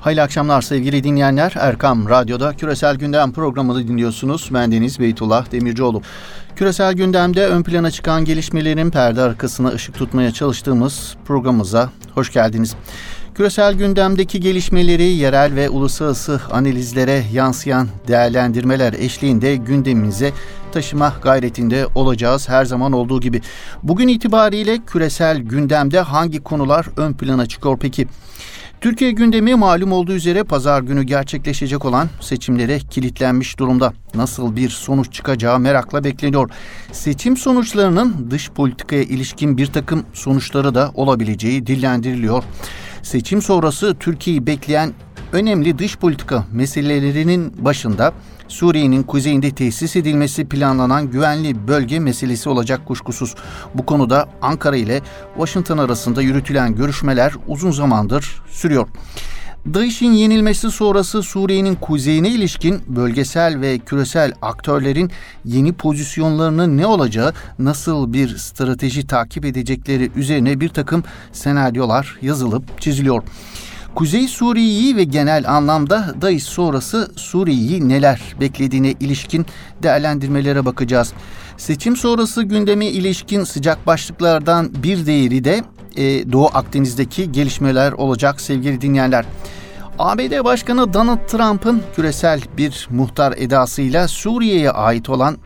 Hayırlı akşamlar sevgili dinleyenler. Erkam Radyo'da Küresel Gündem programını dinliyorsunuz. Ben Deniz Beytullah Demircioğlu. Küresel gündemde ön plana çıkan gelişmelerin perde arkasına ışık tutmaya çalıştığımız programımıza hoş geldiniz. Küresel gündemdeki gelişmeleri yerel ve uluslararası analizlere yansıyan değerlendirmeler eşliğinde gündemimize taşıma gayretinde olacağız her zaman olduğu gibi. Bugün itibariyle küresel gündemde hangi konular ön plana çıkıyor peki? Türkiye gündemi malum olduğu üzere pazar günü gerçekleşecek olan seçimlere kilitlenmiş durumda. Nasıl bir sonuç çıkacağı merakla bekleniyor. Seçim sonuçlarının dış politikaya ilişkin bir takım sonuçları da olabileceği dillendiriliyor. Seçim sonrası Türkiye'yi bekleyen önemli dış politika meselelerinin başında Suriye'nin kuzeyinde tesis edilmesi planlanan güvenli bölge meselesi olacak kuşkusuz. Bu konuda Ankara ile Washington arasında yürütülen görüşmeler uzun zamandır sürüyor. DAEŞ'in yenilmesi sonrası Suriye'nin kuzeyine ilişkin bölgesel ve küresel aktörlerin yeni pozisyonlarının ne olacağı, nasıl bir strateji takip edecekleri üzerine bir takım senaryolar yazılıp çiziliyor. Kuzey Suriye'yi ve genel anlamda DAEŞ sonrası Suriye'yi neler beklediğine ilişkin değerlendirmelere bakacağız. Seçim sonrası gündeme ilişkin sıcak başlıklardan bir değeri de e, Doğu Akdeniz'deki gelişmeler olacak sevgili dinleyenler. ABD Başkanı Donald Trump'ın küresel bir muhtar edasıyla Suriye'ye ait olan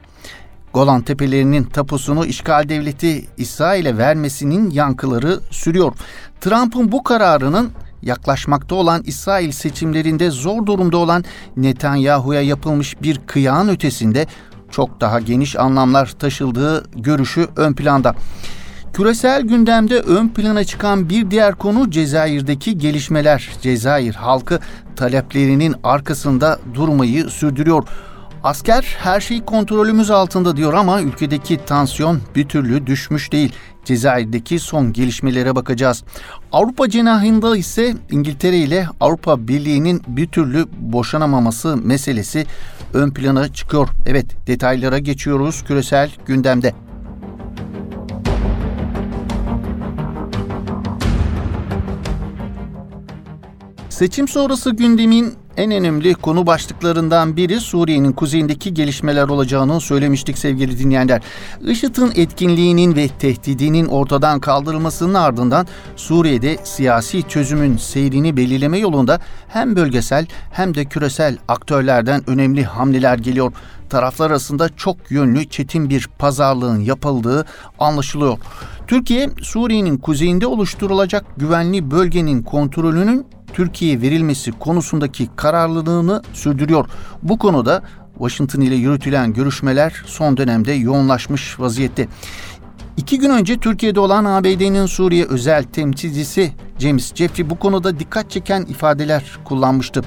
Golan Tepelerinin tapusunu işgal devleti İsrail'e vermesinin yankıları sürüyor. Trump'ın bu kararının yaklaşmakta olan İsrail seçimlerinde zor durumda olan Netanyahu'ya yapılmış bir kıyağın ötesinde çok daha geniş anlamlar taşıldığı görüşü ön planda. Küresel gündemde ön plana çıkan bir diğer konu Cezayir'deki gelişmeler. Cezayir halkı taleplerinin arkasında durmayı sürdürüyor. Asker her şey kontrolümüz altında diyor ama ülkedeki tansiyon bir türlü düşmüş değil. Cezayir'deki son gelişmelere bakacağız. Avrupa cenahında ise İngiltere ile Avrupa Birliği'nin bir türlü boşanamaması meselesi ön plana çıkıyor. Evet detaylara geçiyoruz küresel gündemde. Seçim sonrası gündemin en önemli konu başlıklarından biri Suriye'nin kuzeyindeki gelişmeler olacağını söylemiştik sevgili dinleyenler. IŞİD'in etkinliğinin ve tehdidinin ortadan kaldırılmasının ardından Suriye'de siyasi çözümün seyrini belirleme yolunda hem bölgesel hem de küresel aktörlerden önemli hamleler geliyor. Taraflar arasında çok yönlü çetin bir pazarlığın yapıldığı anlaşılıyor. Türkiye, Suriye'nin kuzeyinde oluşturulacak güvenli bölgenin kontrolünün Türkiye'ye verilmesi konusundaki kararlılığını sürdürüyor. Bu konuda Washington ile yürütülen görüşmeler son dönemde yoğunlaşmış vaziyette. İki gün önce Türkiye'de olan ABD'nin Suriye özel temsilcisi James Jeffrey bu konuda dikkat çeken ifadeler kullanmıştı.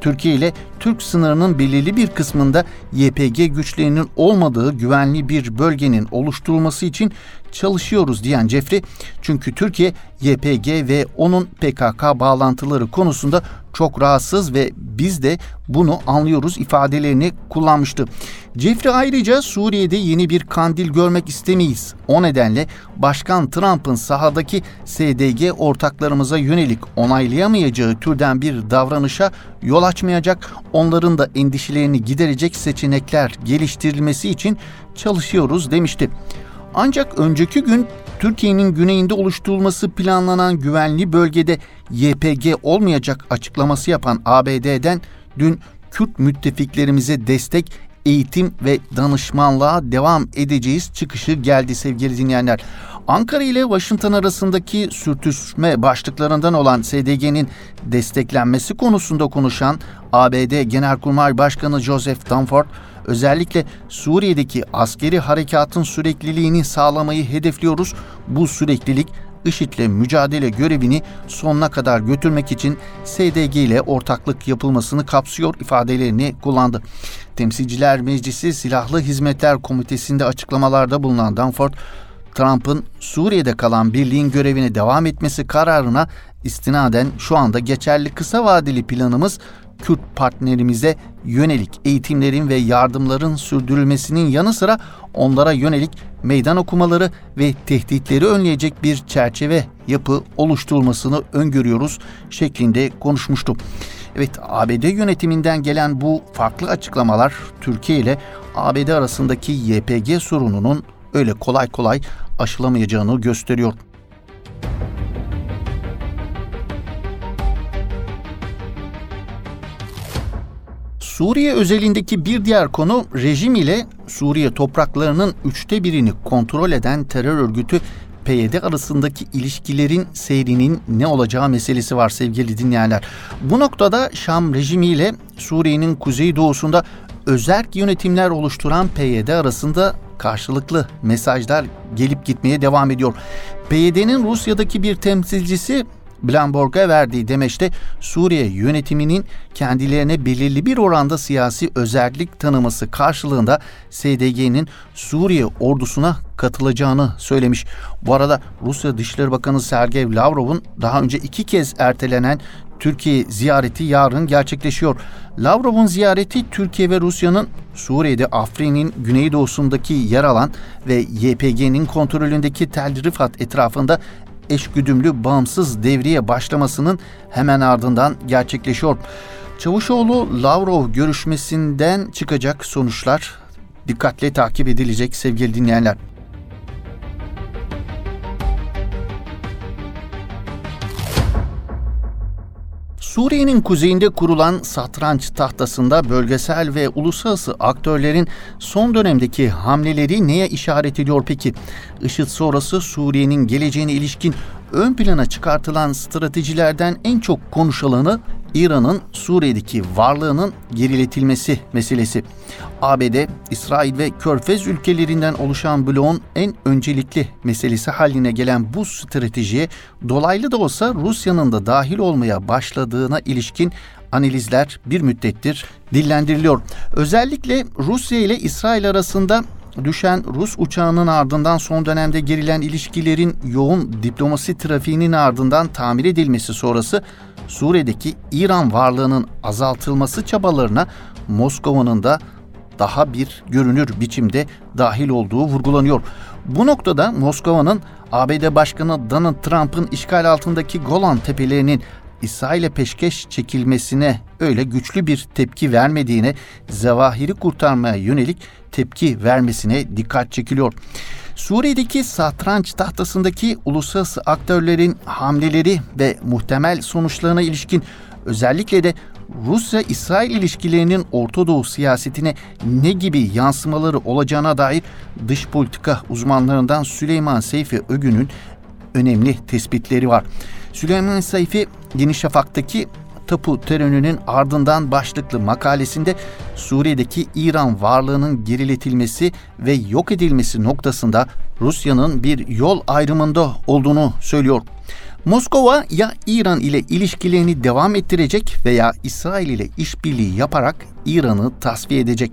Türkiye ile Türk sınırının belirli bir kısmında YPG güçlerinin olmadığı güvenli bir bölgenin oluşturulması için çalışıyoruz diyen Jeffrey, çünkü Türkiye YPG ve onun PKK bağlantıları konusunda çok rahatsız ve biz de bunu anlıyoruz ifadelerini kullanmıştı. Jeffrey ayrıca Suriye'de yeni bir kandil görmek istemeyiz. O nedenle Başkan Trump'ın sahadaki SDG ortaklarımıza yönelik onaylayamayacağı türden bir davranışa yol açmayacak, onların da endişelerini giderecek seçenekler geliştirilmesi için çalışıyoruz demişti. Ancak önceki gün Türkiye'nin güneyinde oluşturulması planlanan güvenli bölgede YPG olmayacak açıklaması yapan ABD'den dün Kürt müttefiklerimize destek, eğitim ve danışmanlığa devam edeceğiz çıkışı geldi sevgili dinleyenler. Ankara ile Washington arasındaki sürtüşme başlıklarından olan SDG'nin desteklenmesi konusunda konuşan ABD Genelkurmay Başkanı Joseph Dunford, özellikle Suriye'deki askeri harekatın sürekliliğini sağlamayı hedefliyoruz. Bu süreklilik IŞİD'le mücadele görevini sonuna kadar götürmek için SDG ile ortaklık yapılmasını kapsıyor ifadelerini kullandı. Temsilciler Meclisi Silahlı Hizmetler Komitesi'nde açıklamalarda bulunan Danford, Trump'ın Suriye'de kalan birliğin görevine devam etmesi kararına istinaden şu anda geçerli kısa vadeli planımız Kürt partnerimize yönelik eğitimlerin ve yardımların sürdürülmesinin yanı sıra onlara yönelik meydan okumaları ve tehditleri önleyecek bir çerçeve yapı oluşturulmasını öngörüyoruz şeklinde konuşmuştu. Evet ABD yönetiminden gelen bu farklı açıklamalar Türkiye ile ABD arasındaki YPG sorununun öyle kolay kolay aşılamayacağını gösteriyor. Suriye özelindeki bir diğer konu rejim ile Suriye topraklarının üçte birini kontrol eden terör örgütü PYD arasındaki ilişkilerin seyrinin ne olacağı meselesi var sevgili dinleyenler. Bu noktada Şam rejimiyle Suriye'nin kuzeydoğusunda özerk yönetimler oluşturan PYD arasında karşılıklı mesajlar gelip gitmeye devam ediyor. PYD'nin Rusya'daki bir temsilcisi Blamborg'a verdiği demeçte Suriye yönetiminin kendilerine belirli bir oranda siyasi özellik tanıması karşılığında SDG'nin Suriye ordusuna katılacağını söylemiş. Bu arada Rusya Dışişleri Bakanı Sergey Lavrov'un daha önce iki kez ertelenen Türkiye ziyareti yarın gerçekleşiyor. Lavrov'un ziyareti Türkiye ve Rusya'nın Suriye'de Afrin'in güneydoğusundaki yer alan ve YPG'nin kontrolündeki Tel Rifat etrafında eşgüdümlü bağımsız devriye başlamasının hemen ardından gerçekleşiyor. Çavuşoğlu Lavrov görüşmesinden çıkacak sonuçlar dikkatle takip edilecek sevgili dinleyenler. Suriye'nin kuzeyinde kurulan satranç tahtasında bölgesel ve uluslararası aktörlerin son dönemdeki hamleleri neye işaret ediyor peki? IŞİD sonrası Suriye'nin geleceğine ilişkin ön plana çıkartılan stratejilerden en çok konuşulanı İran'ın Suriye'deki varlığının geriletilmesi meselesi. ABD, İsrail ve Körfez ülkelerinden oluşan bloğun en öncelikli meselesi haline gelen bu stratejiye dolaylı da olsa Rusya'nın da dahil olmaya başladığına ilişkin analizler bir müddettir dillendiriliyor. Özellikle Rusya ile İsrail arasında düşen Rus uçağının ardından son dönemde gerilen ilişkilerin yoğun diplomasi trafiğinin ardından tamir edilmesi sonrası Suriye'deki İran varlığının azaltılması çabalarına Moskova'nın da daha bir görünür biçimde dahil olduğu vurgulanıyor. Bu noktada Moskova'nın ABD Başkanı Donald Trump'ın işgal altındaki Golan tepelerinin İsrail'e peşkeş çekilmesine öyle güçlü bir tepki vermediğine, zevahiri kurtarmaya yönelik tepki vermesine dikkat çekiliyor. Suriye'deki satranç tahtasındaki uluslararası aktörlerin hamleleri ve muhtemel sonuçlarına ilişkin özellikle de Rusya-İsrail ilişkilerinin Orta Doğu siyasetine ne gibi yansımaları olacağına dair dış politika uzmanlarından Süleyman Seyfi Ögün'ün önemli tespitleri var. Süleyman Seyfi Yeni Şafak'taki tapu terörünün ardından başlıklı makalesinde Suriye'deki İran varlığının geriletilmesi ve yok edilmesi noktasında Rusya'nın bir yol ayrımında olduğunu söylüyor. Moskova ya İran ile ilişkilerini devam ettirecek veya İsrail ile işbirliği yaparak İran'ı tasfiye edecek.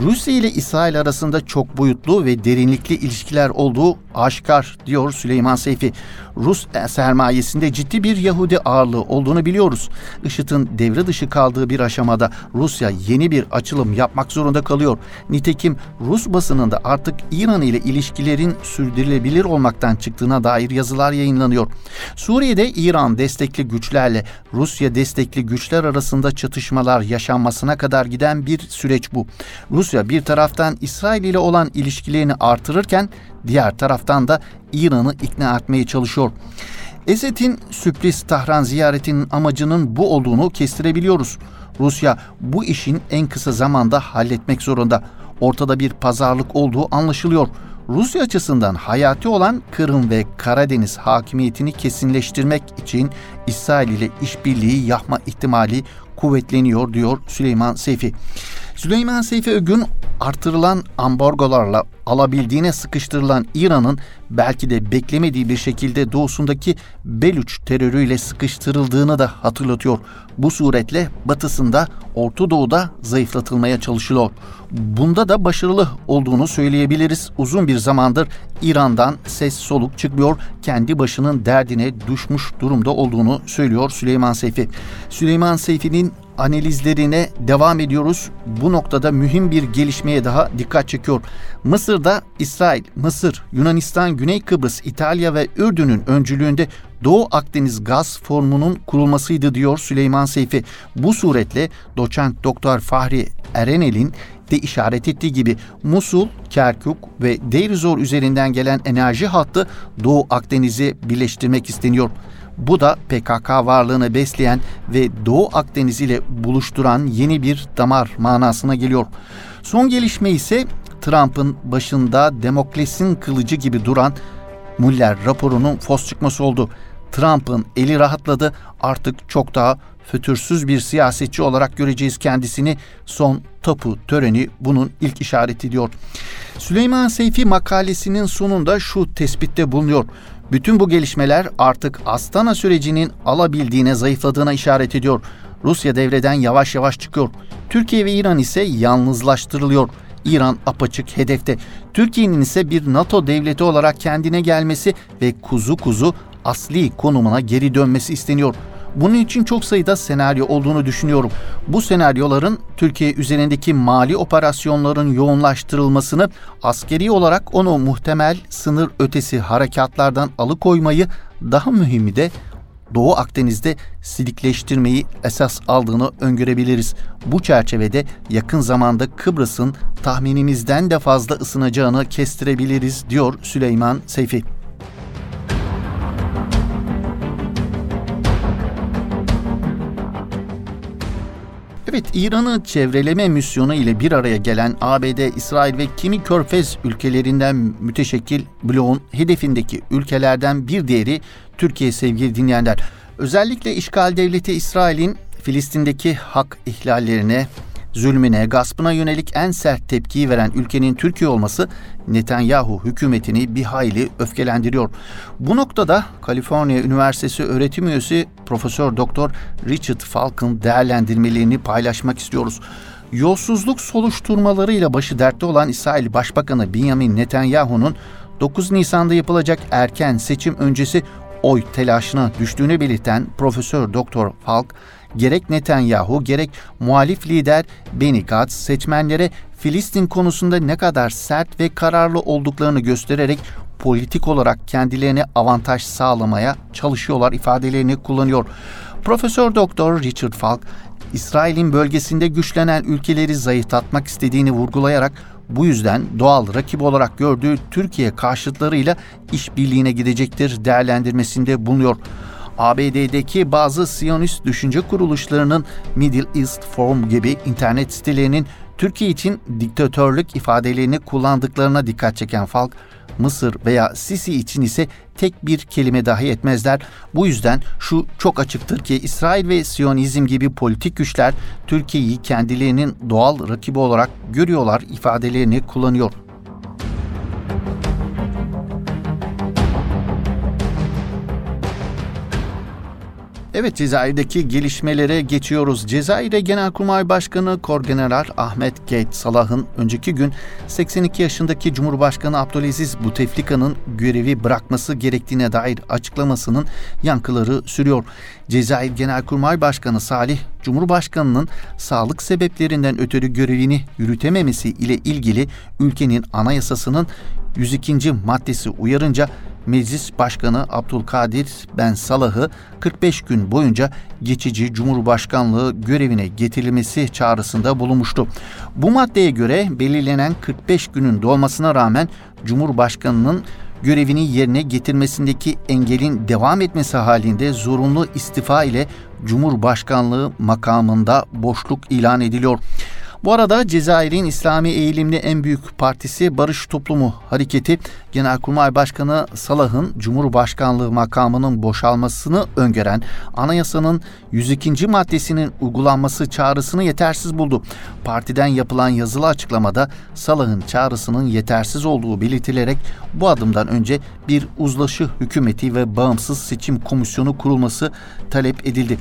Rusya ile İsrail arasında çok boyutlu ve derinlikli ilişkiler olduğu aşikar diyor Süleyman Seyfi. Rus sermayesinde ciddi bir Yahudi ağırlığı olduğunu biliyoruz. IŞİD'in devre dışı kaldığı bir aşamada Rusya yeni bir açılım yapmak zorunda kalıyor. Nitekim Rus basınında artık İran ile ilişkilerin sürdürülebilir olmaktan çıktığına dair yazılar yayınlanıyor. Suriye'de İran destekli güçlerle Rusya destekli güçler arasında çatışmalar yaşanmasına kadar giden bir süreç bu. Rusya bir taraftan İsrail ile olan ilişkilerini artırırken diğer taraftan da İran'ı ikna etmeye çalışıyor. Esed'in sürpriz Tahran ziyaretinin amacının bu olduğunu kestirebiliyoruz. Rusya bu işin en kısa zamanda halletmek zorunda. Ortada bir pazarlık olduğu anlaşılıyor. Rusya açısından hayati olan Kırım ve Karadeniz hakimiyetini kesinleştirmek için İsrail ile işbirliği yapma ihtimali kuvvetleniyor diyor Süleyman Seyfi. Süleyman Seyfi Ögün artırılan ambargolarla alabildiğine sıkıştırılan İran'ın belki de beklemediği bir şekilde doğusundaki Belüç terörüyle sıkıştırıldığını da hatırlatıyor. Bu suretle batısında Orta Doğu'da zayıflatılmaya çalışılıyor. Bunda da başarılı olduğunu söyleyebiliriz. Uzun bir zamandır İran'dan ses soluk çıkmıyor. Kendi başının derdine düşmüş durumda olduğunu söylüyor Süleyman Seyfi. Süleyman Seyfi'nin analizlerine devam ediyoruz. Bu noktada mühim bir gelişmeye daha dikkat çekiyor. Mısır'da İsrail, Mısır, Yunanistan, Güney Kıbrıs, İtalya ve Ürdün'ün öncülüğünde Doğu Akdeniz Gaz Formu'nun kurulmasıydı diyor Süleyman Seyfi. Bu suretle doçent doktor Fahri Erenel'in de işaret ettiği gibi Musul, Kerkuk ve Deirizor üzerinden gelen enerji hattı Doğu Akdeniz'i birleştirmek isteniyor. Bu da PKK varlığını besleyen ve Doğu Akdeniz ile buluşturan yeni bir damar manasına geliyor. Son gelişme ise Trump'ın başında Demokles'in kılıcı gibi duran Muller raporunun fos çıkması oldu. Trump'ın eli rahatladı. Artık çok daha fütursuz bir siyasetçi olarak göreceğiz kendisini. Son tapu töreni bunun ilk işareti diyor. Süleyman Seyfi makalesinin sonunda şu tespitte bulunuyor. Bütün bu gelişmeler artık Astana sürecinin alabildiğine zayıfladığına işaret ediyor. Rusya devreden yavaş yavaş çıkıyor. Türkiye ve İran ise yalnızlaştırılıyor. İran apaçık hedefte. Türkiye'nin ise bir NATO devleti olarak kendine gelmesi ve kuzu kuzu asli konumuna geri dönmesi isteniyor. Bunun için çok sayıda senaryo olduğunu düşünüyorum. Bu senaryoların Türkiye üzerindeki mali operasyonların yoğunlaştırılmasını, askeri olarak onu muhtemel sınır ötesi harekatlardan alıkoymayı, daha mühimi de Doğu Akdeniz'de silikleştirmeyi esas aldığını öngörebiliriz. Bu çerçevede yakın zamanda Kıbrıs'ın tahminimizden de fazla ısınacağını kestirebiliriz diyor Süleyman Seyfi. Evet, İran'ı çevreleme misyonu ile bir araya gelen ABD, İsrail ve kimi körfez ülkelerinden müteşekkil bloğun hedefindeki ülkelerden bir diğeri Türkiye sevgili dinleyenler. Özellikle işgal devleti İsrail'in Filistin'deki hak ihlallerine, zulmüne, gaspına yönelik en sert tepkiyi veren ülkenin Türkiye olması Netanyahu hükümetini bir hayli öfkelendiriyor. Bu noktada Kaliforniya Üniversitesi öğretim üyesi Profesör Doktor Richard Falk'ın değerlendirmelerini paylaşmak istiyoruz. Yolsuzluk soluşturmalarıyla başı dertte olan İsrail Başbakanı Benjamin Netanyahu'nun 9 Nisan'da yapılacak erken seçim öncesi oy telaşına düştüğünü belirten Profesör Doktor Falk, gerek Netanyahu gerek muhalif lider Benny Gantz seçmenlere Filistin konusunda ne kadar sert ve kararlı olduklarını göstererek politik olarak kendilerine avantaj sağlamaya çalışıyorlar ifadelerini kullanıyor. Profesör Doktor Richard Falk, İsrail'in bölgesinde güçlenen ülkeleri zayıflatmak istediğini vurgulayarak bu yüzden doğal rakip olarak gördüğü Türkiye karşıtlarıyla işbirliğine gidecektir değerlendirmesinde bulunuyor. ABD'deki bazı Siyonist düşünce kuruluşlarının Middle East Forum gibi internet sitelerinin Türkiye için diktatörlük ifadelerini kullandıklarına dikkat çeken Falk, Mısır veya Sisi için ise tek bir kelime dahi etmezler. Bu yüzden şu çok açıktır ki İsrail ve Siyonizm gibi politik güçler Türkiye'yi kendilerinin doğal rakibi olarak görüyorlar ifadelerini kullanıyor. Evet Cezayir'deki gelişmelere geçiyoruz. Cezayir'de Genelkurmay Başkanı Korgeneral Ahmet Gate Salah'ın önceki gün 82 yaşındaki Cumhurbaşkanı Abdülaziz Bouteflika'nın görevi bırakması gerektiğine dair açıklamasının yankıları sürüyor. Cezayir Genelkurmay Başkanı Salih, Cumhurbaşkanının sağlık sebeplerinden ötürü görevini yürütememesi ile ilgili ülkenin anayasasının 102. maddesi uyarınca Meclis Başkanı Abdülkadir Ben Salah'ı 45 gün boyunca geçici Cumhurbaşkanlığı görevine getirilmesi çağrısında bulunmuştu. Bu maddeye göre belirlenen 45 günün dolmasına rağmen Cumhurbaşkanının görevini yerine getirmesindeki engelin devam etmesi halinde zorunlu istifa ile Cumhurbaşkanlığı makamında boşluk ilan ediliyor. Bu arada Cezayir'in İslami eğilimli en büyük partisi Barış Toplumu Hareketi Genelkurmay Başkanı Salah'ın Cumhurbaşkanlığı makamının boşalmasını öngören anayasanın 102. maddesinin uygulanması çağrısını yetersiz buldu. Partiden yapılan yazılı açıklamada Salah'ın çağrısının yetersiz olduğu belirtilerek bu adımdan önce bir uzlaşı hükümeti ve bağımsız seçim komisyonu kurulması talep edildi.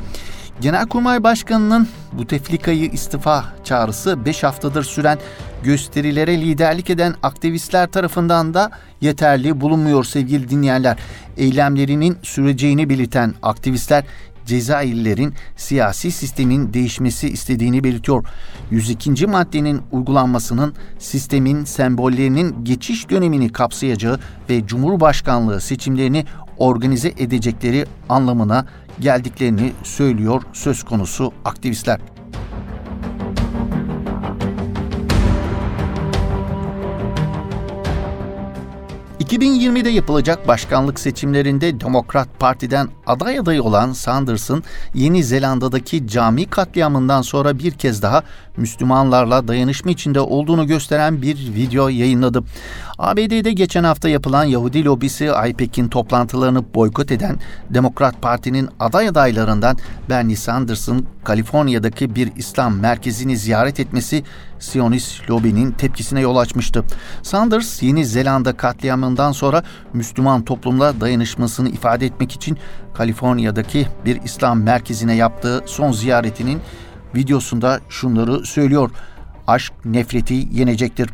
Genelkurmay Başkanı'nın bu teflikayı istifa çağrısı 5 haftadır süren gösterilere liderlik eden aktivistler tarafından da yeterli bulunmuyor sevgili dinleyenler. Eylemlerinin süreceğini belirten aktivistler Cezayirlilerin siyasi sistemin değişmesi istediğini belirtiyor. 102. maddenin uygulanmasının sistemin sembollerinin geçiş dönemini kapsayacağı ve Cumhurbaşkanlığı seçimlerini organize edecekleri anlamına geldiklerini söylüyor söz konusu aktivistler. 2020'de yapılacak başkanlık seçimlerinde Demokrat Parti'den aday adayı olan Sanders'ın Yeni Zelanda'daki cami katliamından sonra bir kez daha Müslümanlarla dayanışma içinde olduğunu gösteren bir video yayınladı. ABD'de geçen hafta yapılan Yahudi lobisi IPEC'in toplantılarını boykot eden Demokrat Parti'nin aday adaylarından Bernie Sanders'ın Kaliforniya'daki bir İslam merkezini ziyaret etmesi Siyonist lobinin tepkisine yol açmıştı. Sanders, Yeni Zelanda katliamından sonra Müslüman toplumla dayanışmasını ifade etmek için Kaliforniya'daki bir İslam merkezine yaptığı son ziyaretinin videosunda şunları söylüyor. Aşk nefreti yenecektir.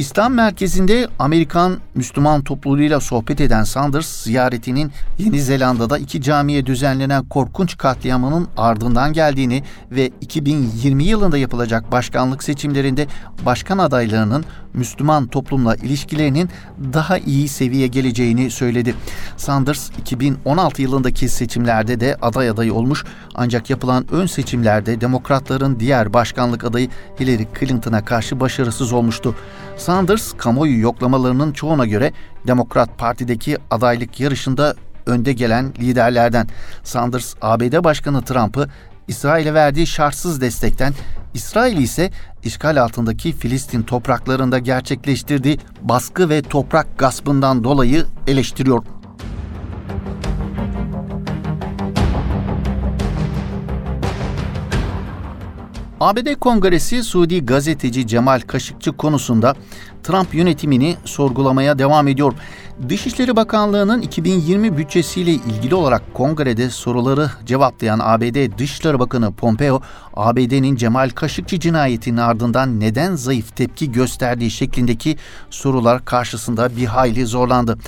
İslam merkezinde Amerikan Müslüman topluluğuyla sohbet eden Sanders ziyaretinin Yeni Zelanda'da iki camiye düzenlenen korkunç katliamının ardından geldiğini ve 2020 yılında yapılacak başkanlık seçimlerinde başkan adaylarının Müslüman toplumla ilişkilerinin daha iyi seviye geleceğini söyledi. Sanders 2016 yılındaki seçimlerde de aday adayı olmuş ancak yapılan ön seçimlerde demokratların diğer başkanlık adayı Hillary Clinton'a karşı başarısız olmuştu. Sanders kamuoyu yoklamalarının çoğuna göre Demokrat Parti'deki adaylık yarışında önde gelen liderlerden. Sanders ABD Başkanı Trump'ı İsrail'e verdiği şartsız destekten, İsrail ise işgal altındaki Filistin topraklarında gerçekleştirdiği baskı ve toprak gaspından dolayı eleştiriyor. ABD Kongresi Suudi gazeteci Cemal Kaşıkçı konusunda Trump yönetimini sorgulamaya devam ediyor. Dışişleri Bakanlığı'nın 2020 bütçesiyle ilgili olarak kongrede soruları cevaplayan ABD Dışişleri Bakanı Pompeo, ABD'nin Cemal Kaşıkçı cinayetinin ardından neden zayıf tepki gösterdiği şeklindeki sorular karşısında bir hayli zorlandı.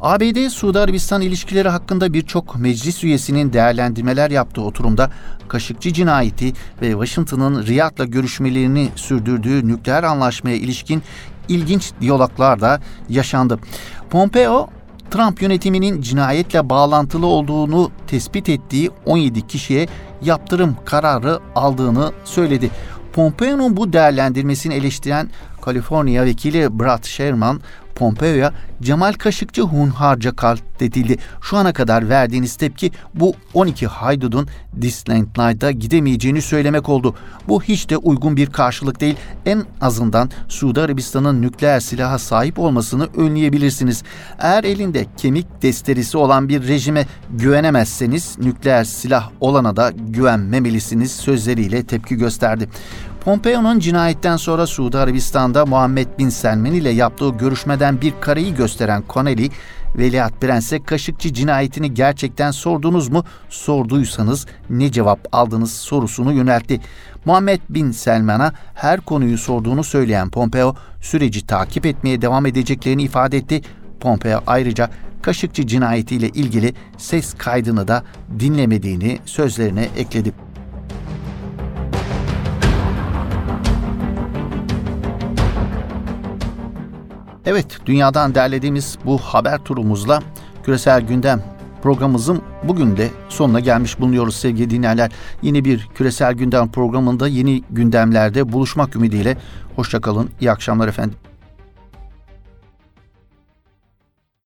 ABD-Suudi Arabistan ilişkileri hakkında birçok meclis üyesinin değerlendirmeler yaptığı oturumda Kaşıkçı cinayeti ve Washington'ın Riyad'la görüşmelerini sürdürdüğü nükleer anlaşmaya ilişkin ilginç diyaloglar da yaşandı. Pompeo, Trump yönetiminin cinayetle bağlantılı olduğunu tespit ettiği 17 kişiye yaptırım kararı aldığını söyledi. Pompeo'nun bu değerlendirmesini eleştiren Kaliforniya vekili Brad Sherman, Pompeo'ya Cemal Kaşıkçı hunharca katledildi. Şu ana kadar verdiğiniz tepki bu 12 haydudun Disneyland Night'a gidemeyeceğini söylemek oldu. Bu hiç de uygun bir karşılık değil. En azından Suudi Arabistan'ın nükleer silaha sahip olmasını önleyebilirsiniz. Eğer elinde kemik desterisi olan bir rejime güvenemezseniz nükleer silah olana da güvenmemelisiniz sözleriyle tepki gösterdi. Pompeo'nun cinayetten sonra Suudi Arabistan'da Muhammed Bin Selman ile yaptığı görüşmeden bir kareyi gösteren Connelly, Veliaht Prens'e Kaşıkçı cinayetini gerçekten sordunuz mu? Sorduysanız ne cevap aldınız sorusunu yöneltti. Muhammed Bin Selman'a her konuyu sorduğunu söyleyen Pompeo, süreci takip etmeye devam edeceklerini ifade etti. Pompeo ayrıca Kaşıkçı cinayetiyle ilgili ses kaydını da dinlemediğini sözlerine ekledi. Evet, dünyadan derlediğimiz bu haber turumuzla küresel gündem programımızın bugün de sonuna gelmiş bulunuyoruz sevgili dinleyenler. Yeni bir küresel gündem programında yeni gündemlerde buluşmak ümidiyle. Hoşçakalın, iyi akşamlar efendim.